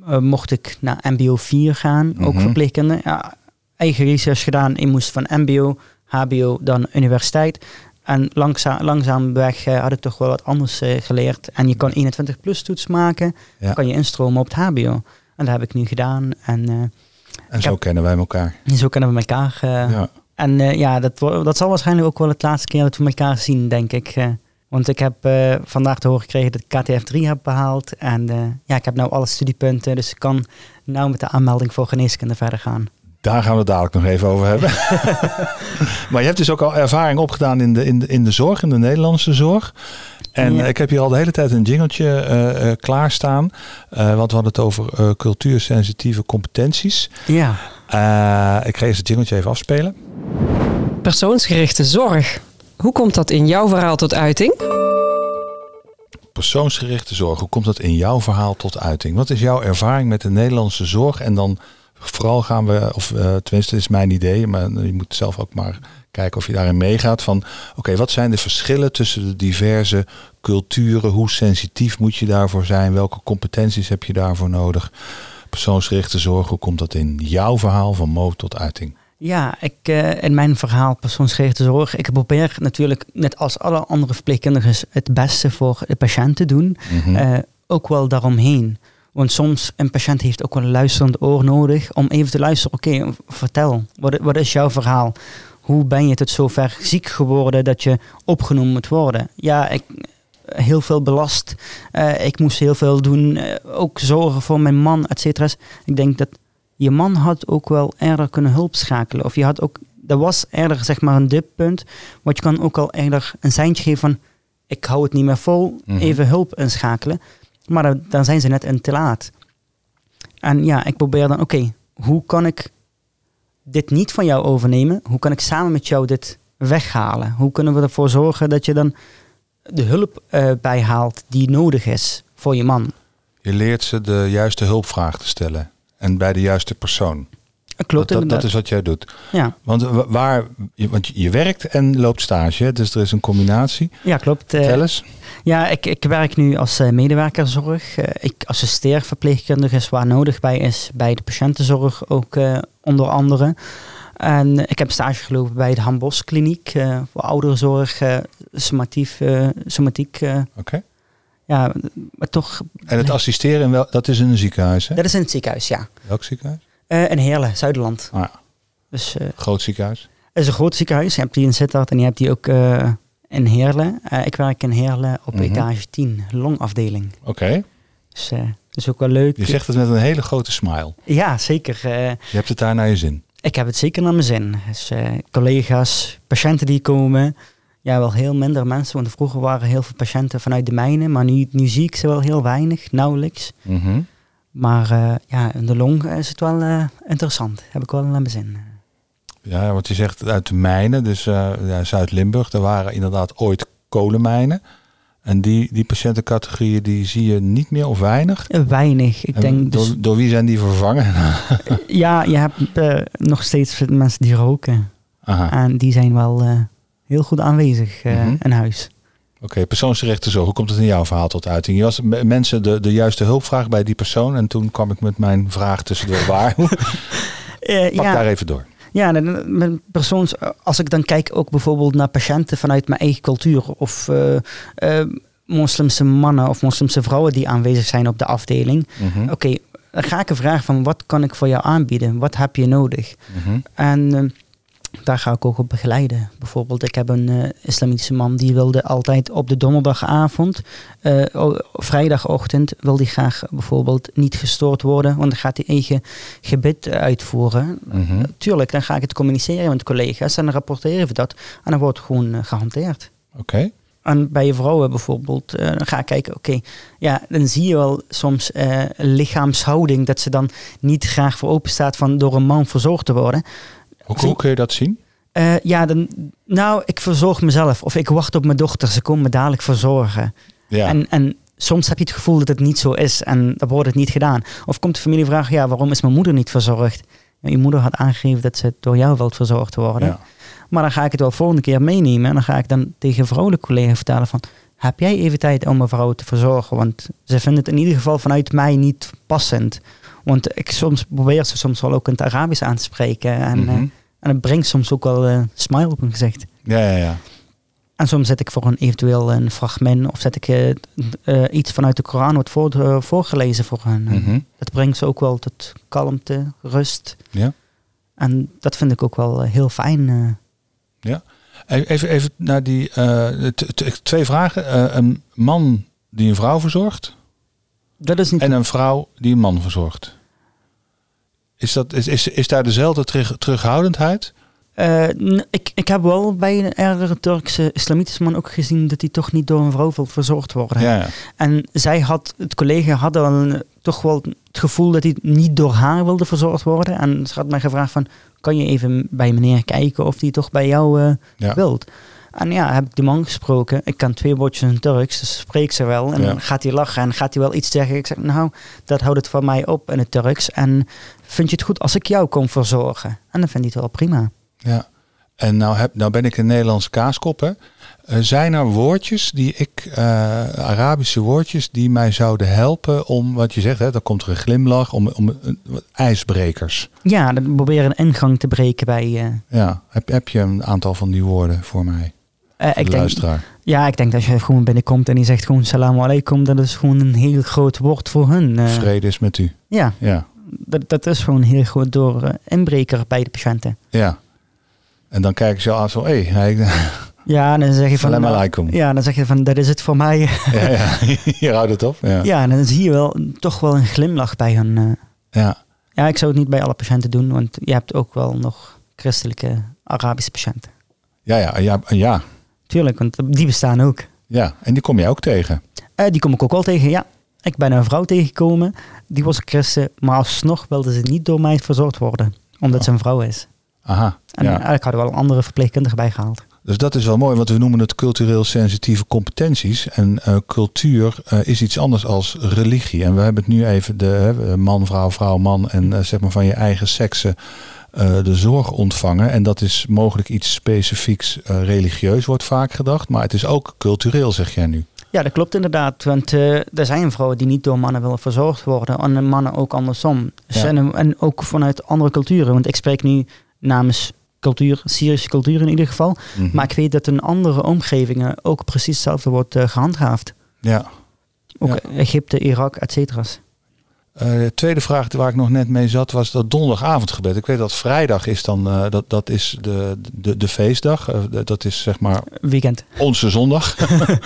eh, mocht ik naar MBO 4 gaan, ook Mhm. verpleegkunde. Ja, eigen research gedaan. Ik moest van MBO, HBO, dan universiteit. En langzaam, langzaamweg eh, had ik toch wel wat anders eh, geleerd. En je kan 21 plus toets maken, Ja. kan je instromen op het HBO. En dat heb ik nu gedaan. En En zo heb- kennen wij elkaar. zo kennen we elkaar. Ja. en ja, dat, dat zal waarschijnlijk ook wel het laatste keer dat we elkaar zien, denk ik. Want ik heb eh, vandaag te horen gekregen dat ik KTF 3 heb behaald. En eh, ja, ik heb nou alle studiepunten, dus ik kan nou met de aanmelding voor geneeskunde verder gaan. Daar gaan we het dadelijk nog even over hebben. [laughs] maar je hebt dus ook al ervaring opgedaan in de, in de, in de zorg, in de Nederlandse zorg. En Ja. ik heb hier al de hele tijd een jingeltje eh, eh, klaarstaan. Eh, want we hadden het over eh, cultuursensitieve competenties. Ja, Eh, ik ga eerst het jingeltje even afspelen. Persoonsgerichte zorg. Hoe komt dat in jouw verhaal tot uiting? Persoonsgerichte zorg. Hoe komt dat in jouw verhaal tot uiting? Wat is jouw ervaring met de Nederlandse zorg? En dan vooral gaan we, of eh, tenminste is mijn idee, maar je moet zelf ook maar kijken of je daarin meegaat. Van oké, wat zijn de verschillen tussen de diverse culturen? Hoe sensitief moet je daarvoor zijn? Welke competenties heb je daarvoor nodig? Persoonsgerichte zorg, hoe komt dat in jouw verhaal van mo tot uiting? Ja ik, eh, in mijn verhaal persoonsgerichte zorg, ik probeer natuurlijk net als alle andere verpleegkundigen het beste voor de patiënt te doen. Mhm. eh, ook wel daaromheen. Want soms een patiënt heeft ook wel een luisterend oor nodig om even te luisteren. Oké, vertel, wat, wat is jouw verhaal? Hoe ben je tot zover ziek geworden dat je opgenomen moet worden? Ja, ik heel veel belast. Eh, ik moest heel veel doen. ook zorgen voor mijn man, et cetera. Ik denk dat je man had ook wel eerder kunnen hulp schakelen. Of je had ook, er was eerder zeg maar een dippunt. Want je kan ook al eerder een seintje geven van ik hou het niet meer vol, Mhm. even hulp inschakelen. Maar dan, dan zijn ze net in te laat. En ja, ik probeer dan, oké, hoe kan ik dit niet van jou overnemen? Hoe kan ik samen met jou dit weghalen? Hoe kunnen we ervoor zorgen dat je dan de hulp eh, bijhaalt die nodig is voor je man? Je leert ze de juiste hulpvraag te stellen. En bij de juiste persoon. Klopt dat, dat, is wat jij doet. Ja, Want wa- waar, je- want je werkt en loopt stage, dus er is een combinatie. ja, klopt. Eh, Tel eens. Ja, ik, ik werk nu als eh, medewerkerzorg. Eh, ik assisteer verpleegkundigen waar nodig bij is, bij de patiëntenzorg ook onder andere. En ik heb stage gelopen bij de Hambos Kliniek voor ouderenzorg, somatief, somatiek. Oké. Ja, maar toch, En het assisteren, in wel, dat is in een ziekenhuis, hè? dat is in het ziekenhuis, ja. Welk ziekenhuis? Eh in Heerlen, Zuiderland. Ah, ja. Dus eh, groot ziekenhuis. het is een groot ziekenhuis. Je hebt die in Sittard en je hebt die ook eh, in Heerlen. Ik werk in Heerlen op Mhm. etage 10, longafdeling. Oké. Dus dat is ook wel leuk. Je zegt het met een hele grote smile. Ja, zeker. Je hebt het daar naar je zin. ik heb het zeker naar mijn zin. Dus, collega's, patiënten die komen. Ja, wel heel minder mensen. Want vroeger waren heel veel patiënten vanuit de mijnen. Maar nu, nu zie ik ze wel heel weinig, nauwelijks. Mhm. Maar eh, ja, in de long is het wel eh, interessant. Heb ik wel naar mijn zin. Ja, want je zegt uit de mijnen, dus eh, ja, Zuid-Limburg, daar waren inderdaad ooit kolenmijnen. En die, die patiëntencategorieën die zie je niet meer of weinig. Eh, weinig. Ik En denk door, dus, door wie zijn die vervangen? [laughs] ja, je hebt eh, nog steeds mensen die roken. Aha. En die zijn wel eh, heel goed aanwezig Mhm. in huis. Oké, persoonsgerichte zorg. Hoe komt het in jouw verhaal tot uiting? Je was mensen de, de juiste hulpvraag bij die persoon. En toen kwam ik met mijn vraag tussendoor. [laughs] Waar? Pak Eh, ja, daar even door. Ja, mijn persoons, als ik dan kijk ook bijvoorbeeld naar patiënten vanuit mijn eigen cultuur of eh, moslimse mannen of moslimse vrouwen die aanwezig zijn op de afdeling. Mhm. Oké, dan ga ik een vraag van wat kan ik voor jou aanbieden? Wat heb je nodig? Mhm. En daar ga ik ook op begeleiden. Bijvoorbeeld, ik heb een eh, islamitische man die wilde altijd op de donderdagavond, eh, vrijdagochtend, wil die graag bijvoorbeeld niet gestoord worden, want dan gaat hij eigen gebed uitvoeren. Mhm. Tuurlijk, dan ga ik het communiceren met collega's en dan rapporteren we dat en dan wordt het gewoon eh, gehanteerd. Oké. En bij vrouwen bijvoorbeeld, eh, dan ga ik kijken, oké, ja, dan zie je wel soms eh, lichaamshouding dat ze dan niet graag voor open staat van door een man verzorgd te worden. Hoe, hoe kun je dat zien? Eh, ja, dan, nou, ik verzorg mezelf of ik wacht op mijn dochter, ze komt me dadelijk verzorgen. Ja. En, en soms heb je het gevoel dat het niet zo is en dan wordt het niet gedaan. Of komt de familie vragen, ja, waarom is mijn moeder niet verzorgd? Je moeder had aangegeven dat ze door jou wilt verzorgd worden. ja. Maar dan ga ik het wel volgende keer meenemen. En dan ga ik dan tegen vrouwelijke collega's vertellen van... Heb jij even tijd om een vrouw te verzorgen? Want ze vinden het in ieder geval vanuit mij niet passend. Want ik soms probeer ze soms wel ook in het Arabisch aan te spreken. En, Mhm. eh, en het brengt soms ook wel een smile op hun gezicht. ja, ja, ja. En soms zet ik voor een eventueel een fragment... of zet ik eh, eh, iets vanuit de Koran wordt voor, eh, voorgelezen voor hen. Mhm. Dat brengt ze ook wel tot kalmte, rust. Ja. En dat vind ik ook wel eh, heel fijn... eh. E- Even, even naar die eh, twee vragen. Eh, een man die een vrouw verzorgt dat is niet en een vrouw die een man verzorgt. Is, dat, is, is, is daar dezelfde terug, terughoudendheid? Eh, ik, ik heb wel bij een ergere Turkse islamitische man ook gezien dat hij toch niet door een vrouw wil verzorgd worden. Ja, ja. En zij had, het collega had wel een- toch wel het gevoel dat hij niet door haar wilde verzorgd worden. En ze had mij gevraagd van, kan je even bij meneer kijken of die toch bij jou eh, Ja. wilt? En ja, heb ik die man gesproken. Ik kan twee woordjes in Turks, dus spreek ze wel. En Ja. dan gaat hij lachen en gaat hij wel iets zeggen. Ik zeg, nou, dat houdt het van mij op in het Turks. En vind je het goed als ik jou kom verzorgen? En dan vindt hij het wel prima. Ja. En nou, heb, nou ben ik een Nederlandse kaaskop. Hè. Eh, zijn er woordjes die ik, eh, Arabische woordjes, die mij zouden helpen om, wat je zegt, hè, dan komt er een glimlach, om, om wat ijsbrekers. Ja, dan proberen een ingang te breken bij. eh, Ja, heb, heb je een aantal van die woorden voor mij, eh, de ik denk, luisteraar? ja, ik denk dat als je gewoon binnenkomt en die zegt gewoon salam alaikum, dat is gewoon een heel groot woord voor hun. eh. Vrede is met u. ja, Ja, dat, dat is gewoon heel goed door eh, inbreker bij de patiënten. ja. En dan kijken ze aan zo, hé, hey, [laughs] Ja, dan zeg je van. salam nou, alaikum. ja, dan zeg je van dat is het voor mij. Ja, ja. [laughs] [laughs] Hier houdt het op. Ja. ja, en dan zie je wel toch wel een glimlach bij hun. ja. Ja, ik zou het niet bij alle patiënten doen, want je hebt ook wel nog christelijke Arabische patiënten. Ja, ja, ja, ja, Tuurlijk, want die bestaan ook. ja. En die kom je ook tegen. Eh, die kom ik ook wel tegen, ja. Ik ben een vrouw tegengekomen, die was christen, maar alsnog wilde ze niet door mij verzorgd worden, omdat Oh. ze een vrouw is. Aha, En ja. eigenlijk hadden we wel een andere verpleegkundige bijgehaald. Dus dat is wel mooi, want we noemen het cultureel sensitieve competenties. En eh, cultuur eh, is iets anders als religie. En we hebben het nu even de man, vrouw, vrouw, man en eh, zeg maar van je eigen seksen eh, de zorg ontvangen. En dat is mogelijk iets specifieks eh, religieus, wordt vaak gedacht. Maar het is ook cultureel, zeg jij nu. Ja, dat klopt inderdaad. Want eh, er zijn vrouwen die niet door mannen willen verzorgd worden. En mannen ook andersom. Ja. en, en ook vanuit andere culturen. Want ik spreek nu namens cultuur, Syrische cultuur in ieder geval. Mhm. Maar ik weet dat in andere omgevingen ook precies hetzelfde wordt eh, gehandhaafd. Ja. Ook Ja. Egypte, Irak, et cetera. Eh, de tweede vraag waar ik nog net mee zat was dat donderdagavondgebed. Ik weet dat vrijdag is dan, eh, dat, dat is de, de, de feestdag. Eh, dat is zeg maar Weekend. onze zondag. [laughs]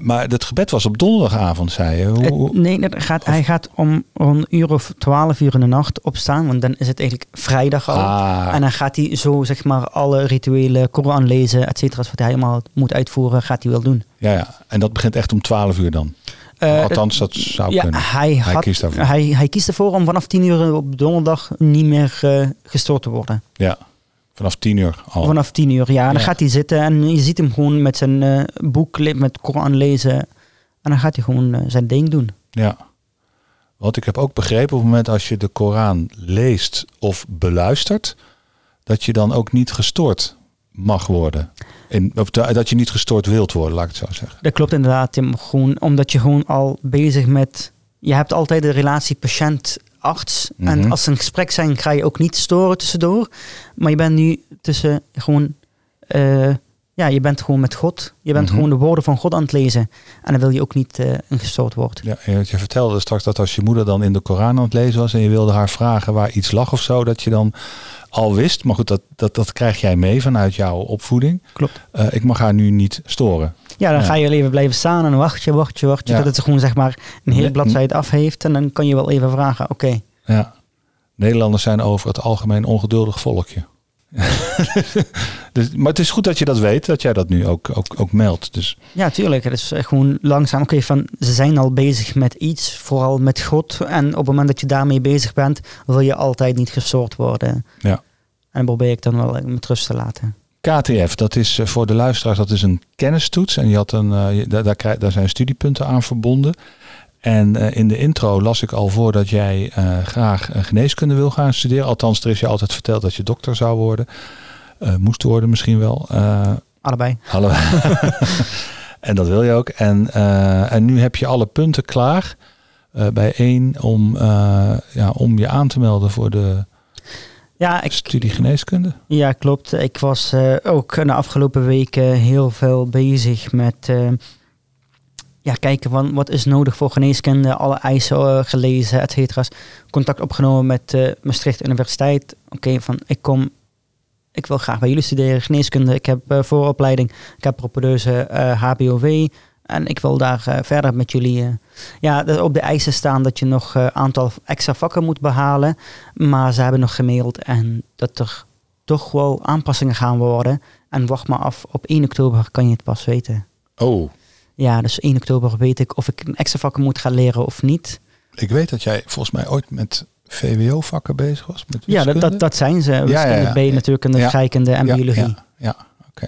Maar het gebed was op donderdagavond, zei je. Hoe, Het- hoe- nee, dat gaat, hij gaat om, om een uur of twaalf uur in de nacht opstaan. Want dan is het eigenlijk vrijdag al. ah, En dan gaat hij zo zeg maar alle rituelen, Koran lezen, et cetera, wat hij helemaal moet uitvoeren, gaat hij wel doen. ja, ja, en dat begint echt om 12 uur dan. Eh, Althans, dat zou ja, kunnen. hij, had, Hij kiest daarvoor. Hij, hij kiest ervoor om vanaf 10 uur op donderdag niet meer eh, gestoord te worden. Ja, vanaf 10 uur al. Vanaf 10 uur, ja. Dan Ja. gaat hij zitten en je ziet hem gewoon met zijn eh, boek, met Koran lezen. En dan gaat hij gewoon eh, zijn ding doen. Ja. Want ik heb ook begrepen op het moment als je de Koran leest of beluistert, dat je dan ook niet gestoord mag worden. In, of da- dat je niet gestoord wilt worden, laat ik het zo zeggen. Dat klopt inderdaad, Tim. Gewoon omdat je gewoon al bezig met... Je hebt altijd de relatie patiënt-arts. Mhm. En als ze een gesprek zijn, ga je ook niet storen tussendoor. Maar je bent nu tussen gewoon... eh, ja, je bent gewoon met God. Je bent Mhm. gewoon de woorden van God aan het lezen. En dan wil je ook niet eh ingestoord worden. Ja, je vertelde straks dat als je moeder dan in de Koran aan het lezen was en je wilde haar vragen waar iets lag of zo, dat je dan al wist. Maar goed, dat, dat, dat krijg jij mee vanuit jouw opvoeding. Klopt. Eh, ik mag haar nu niet storen. Ja, dan Ja. ga je even blijven staan en wacht je, wacht je, wacht je. Ja. Tot het gewoon zeg maar een hele bladzijde af heeft. En dan kan je wel even vragen, oké. Ja. Nederlanders zijn over het algemeen een ongeduldig volkje. [laughs] dus, maar het is goed dat je dat weet, dat jij dat nu ook, ook, ook meldt. Dus Ja, tuurlijk. Het is eh, gewoon langzaam. Oké, van ze zijn al bezig met iets, vooral met God. En op het moment dat je daarmee bezig bent, wil je altijd niet gestoord worden. Ja. En probeer ik dan wel eh, met rust te laten. KTF, dat is eh, voor de luisteraars, dat is een kennistoets. En je had een, daar, daar, daar zijn studiepunten aan verbonden. En eh, in de intro las ik al voor dat jij eh, graag eh, geneeskunde wil gaan studeren. Althans, er is je altijd verteld dat je dokter zou worden. Moest worden misschien wel. Allebei. Allebei. [laughs] en dat wil je ook. En, en nu heb je alle punten klaar bij één om, ja, om je aan te melden voor de Ja, ik, studie geneeskunde. Ja, klopt. Ik was ook de afgelopen weken heel veel bezig met ja, kijken van wat is nodig voor geneeskunde, alle eisen eh, gelezen, et cetera. Contact opgenomen met eh, Maastricht Universiteit. Oké, van ik kom, ik wil graag bij jullie studeren, geneeskunde. Ik heb eh, vooropleiding, ik heb propedeuse eh, HBOV. En ik wil daar verder met jullie. ja, op de eisen staan dat je nog een aantal extra vakken moet behalen. Maar ze hebben nog gemaild en dat er toch wel aanpassingen gaan worden. En wacht maar af, op 1 oktober kan je het pas weten. Oh, Ja, dus 1 oktober weet ik of ik een extra vakken moet gaan leren of niet. ik weet dat jij volgens mij ooit met VWO-vakken bezig was. Met Ja, dat, dat, dat zijn ze. ja, Wiskunde, ja. B, natuurkunde, Ja. scheikunde en Ja, biologie. Ja, ja oké.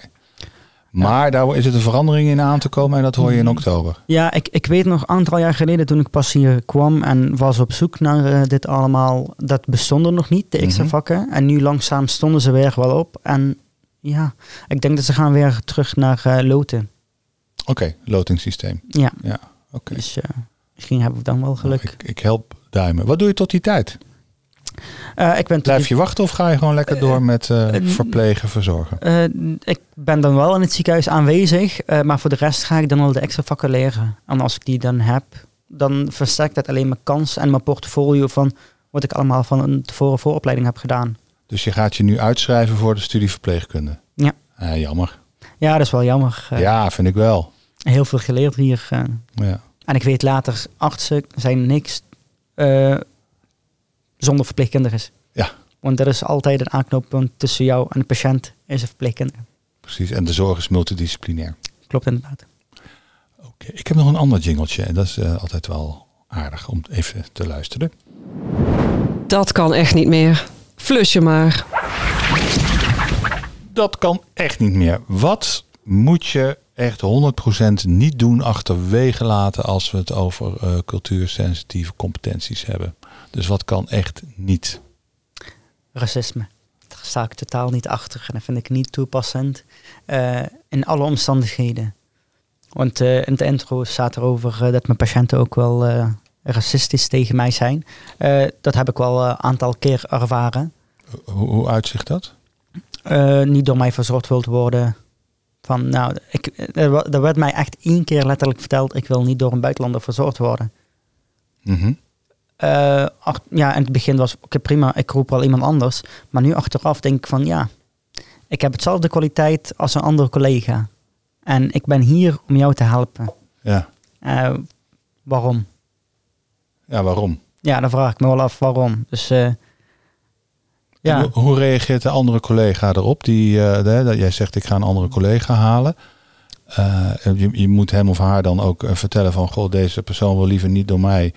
Maar daar is het een verandering in aan te komen en dat hoor je in oktober. Ja, ik, ik weet nog een aantal jaar geleden toen ik pas hier kwam en was op zoek naar eh, dit allemaal. Dat bestonden nog niet, de extra Mhm. vakken. En nu langzaam stonden ze weer wel op. En ja, ik denk dat ze gaan weer terug naar eh, loten. Oké, lotingssysteem. Ja, Ja, oké. dus eh, misschien hebben we dan wel geluk. Nou, ik, ik help duimen. Wat doe je tot die tijd? Eh, ik ben Blijf je wachten of ga je gewoon lekker door met eh, eh, verplegen, verzorgen? Ik ben dan wel in het ziekenhuis aanwezig, maar voor de rest ga ik dan wel de extra vakken leren. En als ik die dan heb, dan versterkt dat alleen mijn kans en mijn portfolio van wat ik allemaal van een tevoren vooropleiding heb gedaan. Dus je gaat je nu uitschrijven voor de studie verpleegkunde? Ja. Eh, jammer. Ja, dat is wel jammer. Eh, ja, vind ik wel. Heel veel geleerd hier. eh. Ja. En ik weet later, artsen zijn niks eh, zonder verpleegkundigen. Ja. Want er is altijd een aanknoppunt tussen jou en de patiënt is een verpleegkundige. Precies. En de zorg is multidisciplinair. Klopt inderdaad. Oké. Ik heb nog een ander jingeltje en dat is eh, altijd wel aardig om even te luisteren. Dat kan echt niet meer. Flus je maar. Dat kan echt niet meer. Wat moet je echt 100% niet doen, achterwege laten als we het over eh, cultuursensitieve competenties hebben? Dus wat kan echt niet? racisme. Daar sta ik totaal niet achter en dat vind ik niet toepassend eh, in alle omstandigheden. Want eh, in de intro staat erover dat mijn patiënten ook wel racistisch tegen mij zijn. Dat heb ik wel een aantal keer ervaren. Hoe, hoe uitzicht dat? Eh, niet door mij verzorgd wilt worden. Van, nou, ik, er, er werd mij echt één keer letterlijk verteld, ik wil niet door een buitenlander verzorgd worden. Mhm. Eh, ach- ja, in het begin was oké prima, ik roep wel iemand anders. Maar nu achteraf denk ik van ja, ik heb hetzelfde kwaliteit als een andere collega. En ik ben hier om jou te helpen. Ja. Eh, waarom? ja, waarom? Ja, dan vraag ik me wel af waarom. Dus ja, Hoe, hoe reageert de andere collega erop? Die, eh, de- dat jij zegt, ik ga een andere collega halen. Eh, je, je moet hem of haar dan ook eh, vertellen van... Goh, deze persoon wil liever niet door mij,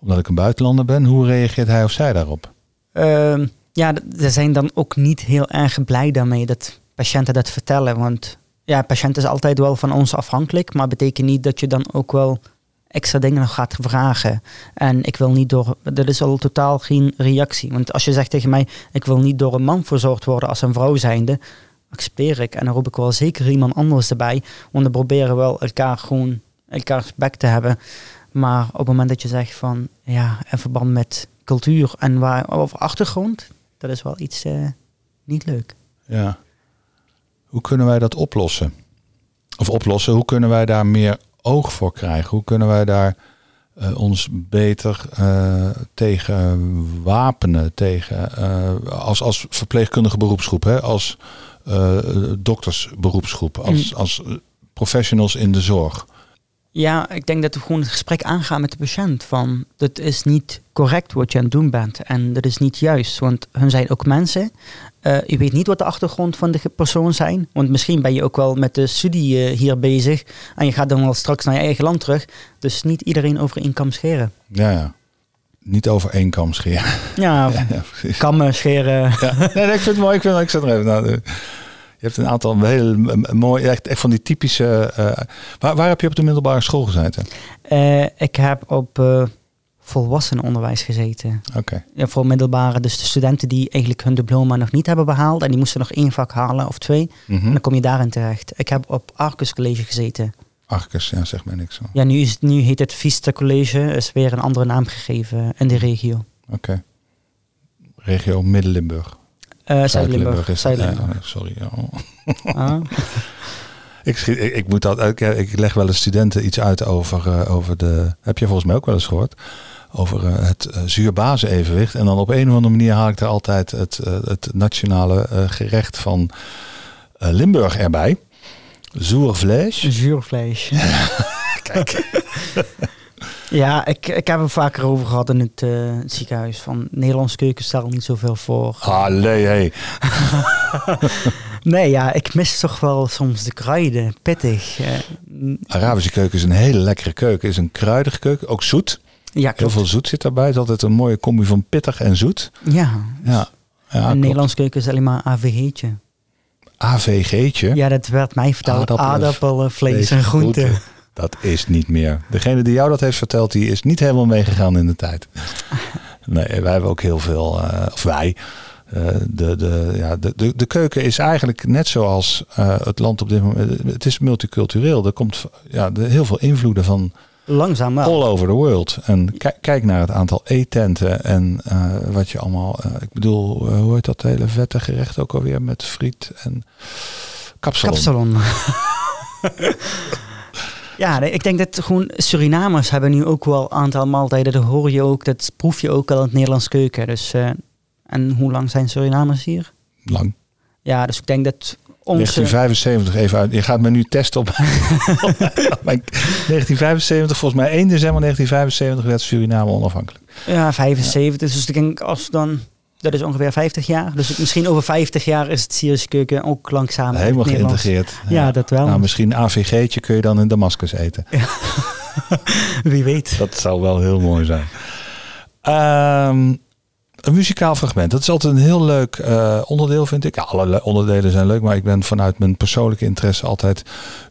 omdat ik een buitenlander ben. Hoe reageert hij of zij daarop? Ehm, ja, ze zijn dan ook niet heel erg blij daarmee dat patiënten dat vertellen. Want ja, patiënt is altijd wel van ons afhankelijk, maar betekent niet dat je dan ook wel extra dingen nog gaat vragen. En ik wil niet door, dat is al totaal geen reactie. Want als je zegt tegen mij, ik wil niet door een man verzorgd worden als een vrouw zijnde, accepteer ik. En dan roep ik wel zeker iemand anders erbij. Want dan proberen we wel elkaar gewoon, elkaars bek te hebben. Maar op het moment dat je zegt van, ja, in verband met cultuur en waar, of achtergrond, dat is wel iets eh, niet leuk. Ja. Hoe kunnen wij dat oplossen? of oplossen. Hoe kunnen wij daar meer oog voor krijgen? Hoe kunnen wij daar eh, ons beter uh, tegen wapenen? Tegen, uh, als, als verpleegkundige beroepsgroep, hè? als doktersberoepsgroep, als, mm. als professionals in de zorg. Ja, ik denk dat we gewoon het gesprek aangaan met de patiënt. Van, dat is niet correct wat je aan het doen bent. En dat is niet juist, want hun zijn ook mensen. Uh, je weet niet wat de achtergrond van de persoon zijn. Want misschien ben je ook wel met de studie uh, hier bezig. En je gaat dan wel straks naar je eigen land terug. Dus niet iedereen over één kam scheren. Ja, ja. Niet over één kam scheren. Ja, [laughs] ja, ja kammen scheren. Ja. Nee, ik vind het mooi. Ik, vind, ik zet er even naar. Hebt een aantal hele mooie, echt, echt van die typische. Uh, waar, waar heb je op de middelbare school gezeten? ik heb op volwassenenonderwijs gezeten. Oké. Ja, voor middelbare, dus de studenten die eigenlijk hun diploma nog niet hebben behaald en die moesten nog één vak halen of twee. Mhm. En dan kom je daarin terecht. Ik heb op Arcus College gezeten. Arcus, ja, zeg maar niks. Zo. Ja, nu, is het, nu heet het Vista College, is weer een andere naam gegeven in de regio. Oké. Regio Midden-Limburg. Uh, Zuid-Limburg. Zuid ja, sorry. Ah. [laughs] ik, ik, ik, moet dat, ik, ik leg wel eens studenten iets uit over, uh, over de. Heb je volgens mij ook wel eens gehoord? over uh, het zuur-bazen-evenwicht. En dan op een of andere manier haal ik er altijd het, het nationale gerecht van Limburg erbij. Zuurvlees. Zuurvlees. [laughs] Kijk. Ja, ik, ik heb het vaker over gehad in het, het ziekenhuis. Van Nederlandse keuken stel niet zoveel voor. Allee, hey. [laughs] nee, ja, ik mis toch wel soms de kruiden. Pittig. Arabische keuken is een hele lekkere keuken. is een kruidige keuken, ook zoet. Ja, Heel veel zoet zit daarbij. Het is altijd een mooie combi van pittig en zoet. Ja. ja. ja een Nederlands keuken is alleen maar AVG'tje. AVG'tje? Ja, dat werd mij verteld. Aardappelen, vlees, en groenten. Dat is niet meer. Degene die jou dat heeft verteld, die is niet helemaal meegegaan in de tijd. [laughs] Nee, wij hebben ook heel veel, uh, of wij, uh, de, de, ja, de, de, de, keuken is eigenlijk net zoals uh, het land op dit moment. Het is multicultureel. Er komt ja, de, heel veel invloeden van Langzaam wel. All over the world. En kijk naar het aantal eetenten en wat je allemaal... Ik bedoel, hoe heet dat hele vette gerecht ook alweer met friet en kapsalon. Kapsalon. [laughs] ja, ik denk dat gewoon Surinamers hebben nu ook wel een aantal maaltijden. Dat hoor je ook, dat proef je ook al in het Nederlands keuken. Dus, en hoe lang zijn Surinamers hier? Lang. Ja, dus ik denk dat 1975 even uit. Je gaat me nu testen op. [laughs] 1975, volgens mij 1 december 1975 werd Suriname onafhankelijk. Ja, 75. Ja. Dus ik denk als dan. Dat is ongeveer 50 jaar. Dus misschien over 50 jaar is het Syrische keuken ook langzaam. Helemaal geïntegreerd. Ja, dat wel. Nou, misschien AVG'tje kun je dan in Damascus eten. Ja. [laughs] Wie weet. Dat zou wel heel mooi zijn. Um, een muzikaal fragment. Dat is altijd een heel leuk uh, onderdeel, vind ik. Ja, alle onderdelen zijn leuk, maar ik ben vanuit mijn persoonlijke interesse altijd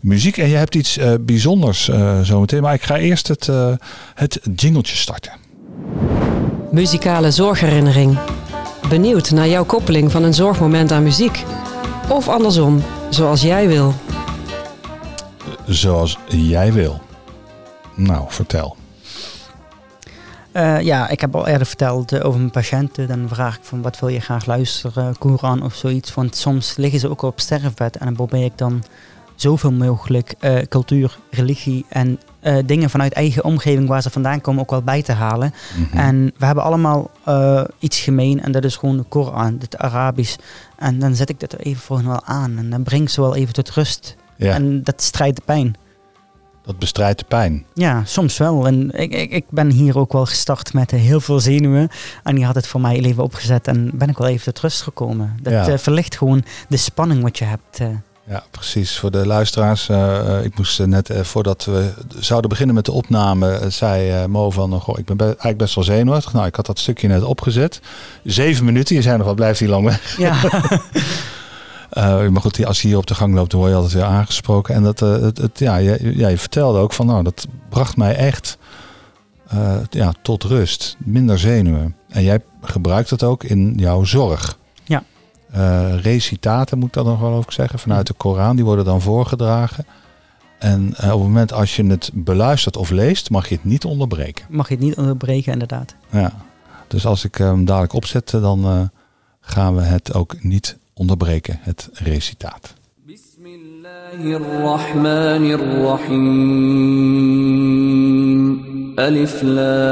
muziek. En je hebt iets uh, bijzonders uh, zometeen. Maar ik ga eerst het, het jingeltje starten. Muzikale zorgherinnering. Benieuwd naar jouw koppeling van een zorgmoment aan muziek? Of andersom, zoals jij wil? Zoals jij wil. Nou, vertel. Uh, ja, ik heb al eerder verteld uh, over mijn patiënten. Dan vraag ik van wat wil je graag luisteren, Koran of zoiets. Want soms liggen ze ook op sterfbed en dan probeer ik dan zoveel mogelijk uh, cultuur, religie en dingen vanuit eigen omgeving waar ze vandaan komen ook wel bij te halen. Mm -hmm. En we hebben allemaal iets gemeen en dat is gewoon de Koran, het Arabisch. En dan zet ik dat er even voor hen wel aan en dan breng ik ze wel even tot rust. Ja. En dat strijdt de pijn. Dat bestrijdt de pijn. Ja, soms wel. En ik, ik, ik ben hier ook wel gestart met heel veel zenuwen. En die had het voor mij even opgezet. En ben ik wel even tot rust gekomen. Dat Ja. uh, verlicht gewoon de spanning wat je hebt. Ja, precies. Voor de luisteraars, uh, ik moest net voordat we zouden beginnen met de opname, zei Mo van, goh, ik ben be eigenlijk best wel zenuwachtig. Nou, ik had dat stukje net opgezet. Zeven minuten, je zei nog, wat blijft hier lang weg? Ja. [laughs] Maar goed, als je hier op de gang loopt, dan word je altijd weer aangesproken. En dat, het, het, ja, je, ja, je vertelde ook van, nou, dat bracht mij echt ja, tot rust. Minder zenuwen. En jij gebruikt het ook in jouw zorg. Ja. recitaten, moet ik dat nog wel over zeggen, vanuit de Koran. Die worden dan voorgedragen. En op het moment als je het beluistert of leest, mag je het niet onderbreken. Mag je het niet onderbreken, inderdaad. Ja. Dus als ik hem dadelijk opzet, dan gaan we het ook niet onderbreken, het recitaat. Alif Lam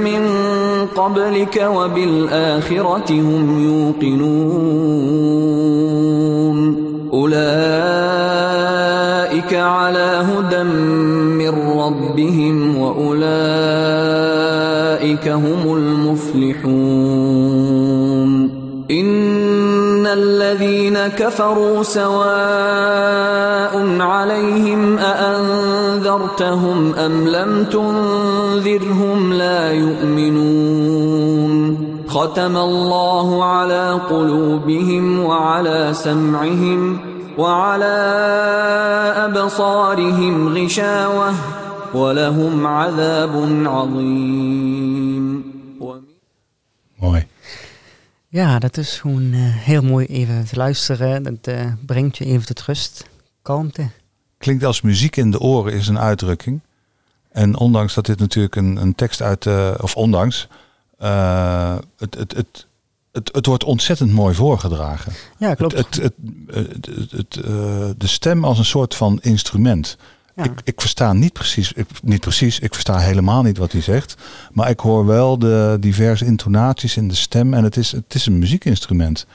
من قبلك وبالآخرة هم يوقنون. أولئك على هدى من ربهم وأولئك هم المفلحون. إن الذين كفروا سواء عليهم أأنذرتهم أَنذَرْتَهُمْ أم لم تنذرهم لا يؤمنون ختم الله على قلوبهم وعلى سمعهم وعلى أبصارهم غشاوة ولهم عذاب عظيم Ja, dat is gewoon uh, heel mooi even te luisteren. Dat uh, brengt je even tot rust, kalmte. Klinkt als muziek in de oren is een uitdrukking. En ondanks dat dit natuurlijk een, een tekst uit, uh, of ondanks, het, het, het, het, het wordt ontzettend mooi voorgedragen. Ja, klopt. Het, het, het, het, het de stem als een soort van instrument. Ja. Ik, ik versta niet precies, ik, niet precies, ik versta helemaal niet wat hij zegt. Maar ik hoor wel de diverse intonaties in de stem en het is, het is een muziekinstrument.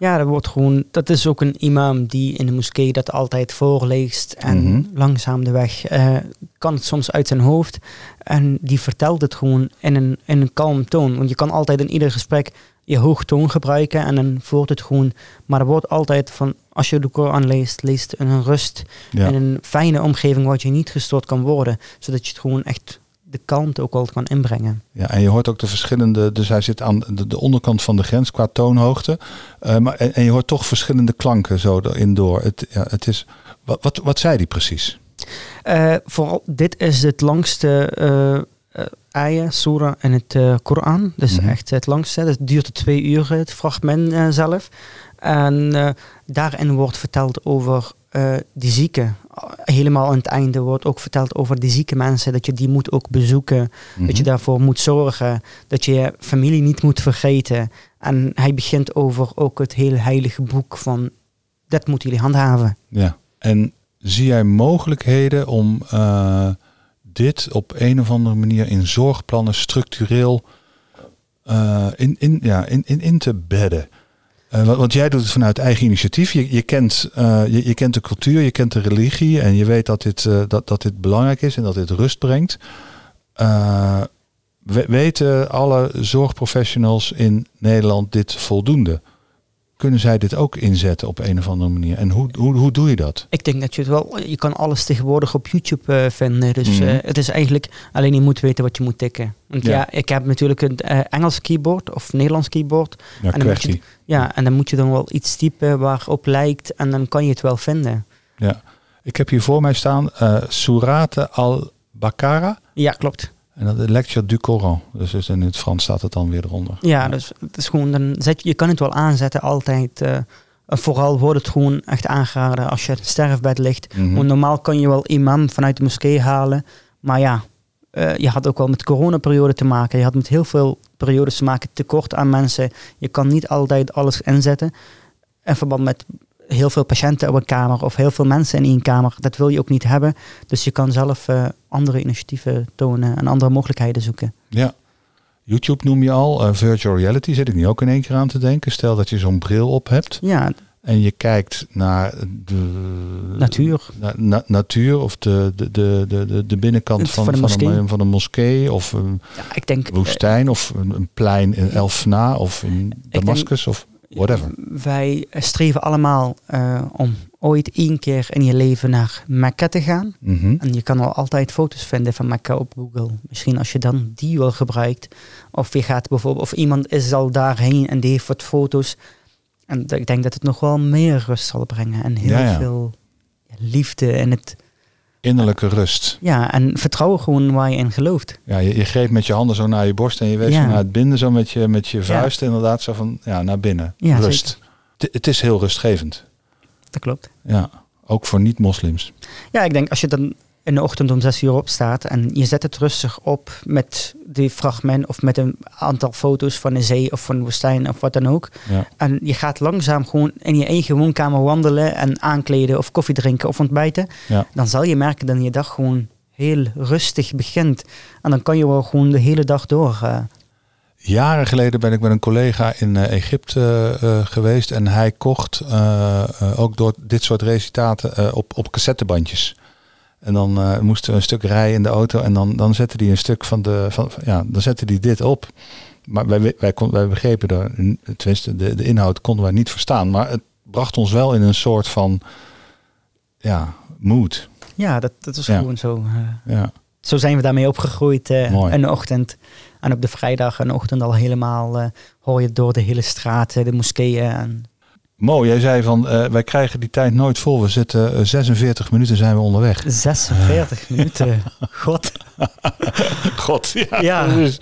Ja, dat wordt gewoon, dat is ook een imam die in de moskee dat altijd voorleest. En mm -hmm. langzaam de weg uh, kan het soms uit zijn hoofd. En die vertelt het gewoon in een, in een kalm toon. Want je kan altijd in ieder gesprek je hoogtoon gebruiken en dan voert het gewoon. Maar er wordt altijd van, als je de Koran leest, leest in een rust. Ja. In een fijne omgeving waar je niet gestoord kan worden. Zodat je het gewoon echt de kalmte ook al kan inbrengen. Ja, en je hoort ook de verschillende, dus hij zit aan de, de onderkant van de grens qua toonhoogte. Uh, maar, en, en, je hoort toch verschillende klanken zo erin door. Het, ja, het is, wat, wat, wat zei hij precies? Uh, vooral, dit is het langste uh, ayah, surah in het uh, Koran. Dus mm -hmm. echt het langste. Het duurt twee uur, het fragment zelf. En daarin wordt verteld over die zieken. Helemaal aan het einde wordt ook verteld over die zieke mensen. Dat je die moet ook bezoeken. Mm -hmm. Dat je daarvoor moet zorgen. Dat je je familie niet moet vergeten. En hij begint over ook het hele heilige boek van... Dat moeten jullie handhaven. Ja, en zie jij mogelijkheden om dit op een of andere manier in zorgplannen structureel uh, in, in, ja, in, in, in te bedden. Uh, want, jij doet het vanuit eigen initiatief. Je, je, kent, uh, je, kent de cultuur, je kent de religie en je weet dat dit, dat, dat dit belangrijk is en dat dit rust brengt. We, weten alle zorgprofessionals in Nederland dit voldoende? Kunnen zij dit ook inzetten op een of andere manier? En hoe, hoe, hoe doe je dat? Ik denk dat je het wel, je kan alles tegenwoordig op YouTube uh, vinden. Dus mm -hmm. uh, het is eigenlijk alleen je moet weten wat je moet tikken. Want ja, ja ik heb natuurlijk een uh, Engels keyboard of Nederlands keyboard. Ja, en dan moet je, ja, en dan moet je dan wel iets typen waarop lijkt en dan kan je het wel vinden. Ja, ik heb hier voor mij staan Surate al-Bakara. Ja, klopt. En dat de lecture du Coran. Dus, dus in het Frans staat het dan weer eronder. Ja, dus het is gewoon, dan zet je, je kan het wel aanzetten altijd. Uh, vooral wordt het gewoon echt aangeraden als je het sterfbed ligt. Mm -hmm. Want normaal kan je wel imam vanuit de moskee halen. Maar ja, uh, je had ook wel met coronaperiode te maken. Je had met heel veel periodes te maken, tekort aan mensen. Je kan niet altijd alles inzetten. In verband met heel veel patiënten op een kamer of heel veel mensen in één kamer. Dat wil je ook niet hebben. Dus je kan zelf uh, andere initiatieven tonen en andere mogelijkheden zoeken. Ja. YouTube noem je al, uh, virtual reality zit ik nu ook in één keer aan te denken. Stel dat je zo'n bril op hebt. Ja. En je kijkt naar de natuur, na, na, natuur of de, de, de, de, de binnenkant van, van, de van, een, van een moskee of een ja, ik denk, woestijn of een, een plein in Elfna of in Damascus of whatever. Wij streven allemaal uh, om ooit één keer in je leven naar Mekka te gaan. Mhm. En je kan al altijd foto's vinden van Mekka op Google. Misschien als je dan die wel gebruikt. Of je gaat bijvoorbeeld, of iemand is al daarheen en die heeft wat foto's. En ik denk dat het nog wel meer rust zal brengen. En heel Ja, ja. veel liefde en het. Innerlijke rust. Ja, en vertrouwen gewoon waar je in gelooft. Ja, je, je greep met je handen zo naar je borst en je wees Ja. naar het binden, zo met je, met je vuisten inderdaad, zo van ja, naar binnen. Ja, rust. Het- Het is heel rustgevend. Dat klopt. Ja, ook voor niet-moslims. Ja, ik denk als je dan in de ochtend om zes uur opstaat en je zet het rustig op met die fragment of met een aantal foto's van een zee of van een woestijn of wat dan ook. Ja. En je gaat langzaam gewoon in je eigen woonkamer wandelen en aankleden of koffie drinken of ontbijten. Ja. Dan zal je merken dat je dag gewoon heel rustig begint. En dan kan je wel gewoon de hele dag door. eh, Jaren geleden ben ik met een collega in eh, Egypte eh, geweest en hij kocht ook door dit soort recitaten op, op cassettebandjes. En dan eh, moesten we een stuk rijden in de auto en dan, dan zette hij een stuk van de, van, van- ja, dan zette hij dit op. Maar wij, wij, kon, wij begrepen er, tenminste de, de inhoud konden wij niet verstaan, maar het bracht ons wel in een soort van, ja, mood. ja, dat, dat is Ja. gewoon zo. eh, Ja. zo zijn we daarmee opgegroeid eh, de ochtend. En op de vrijdag en de ochtend al helemaal hoor je door de hele straten, de moskeeën. En Mo, jij zei van, eh, wij krijgen die tijd nooit vol. We zitten eh, 46 minuten zijn we onderweg. 46 minuten. [laughs] God. God, ja. Ja. Dus,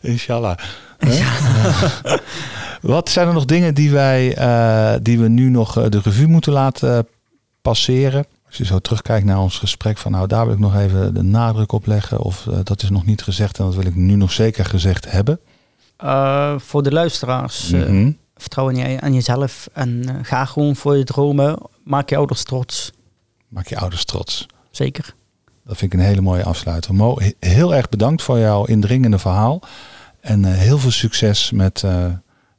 inshallah. Wat zijn er nog dingen die, wij, eh, die we nu nog eh, de revue moeten laten eh, passeren? Als je zo terugkijkt naar ons gesprek van nou daar wil ik nog even de nadruk op leggen. Of eh, dat is nog niet gezegd en dat wil ik nu nog zeker gezegd hebben. Eh, voor de luisteraars, eh, Mhm. Vertrouw in je, aan jezelf en eh, ga gewoon voor je dromen. Maak je ouders trots. Maak je ouders trots. Zeker. Dat vind ik een hele mooie afsluiter. Mo, he- heel erg bedankt voor jouw indringende verhaal. En eh, heel veel succes met eh,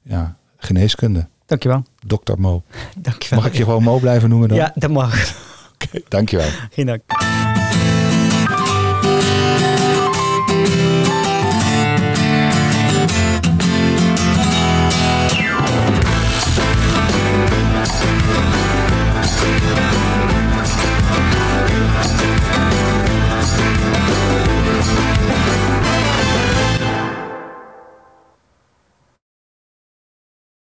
ja, geneeskunde. Dankjewel. Dr. Mo. [laughs] Dankjewel. Mag ik je gewoon Mo blijven noemen dan? Ja, dat mag. [laughs] Oké, dankjewel. Geen dank.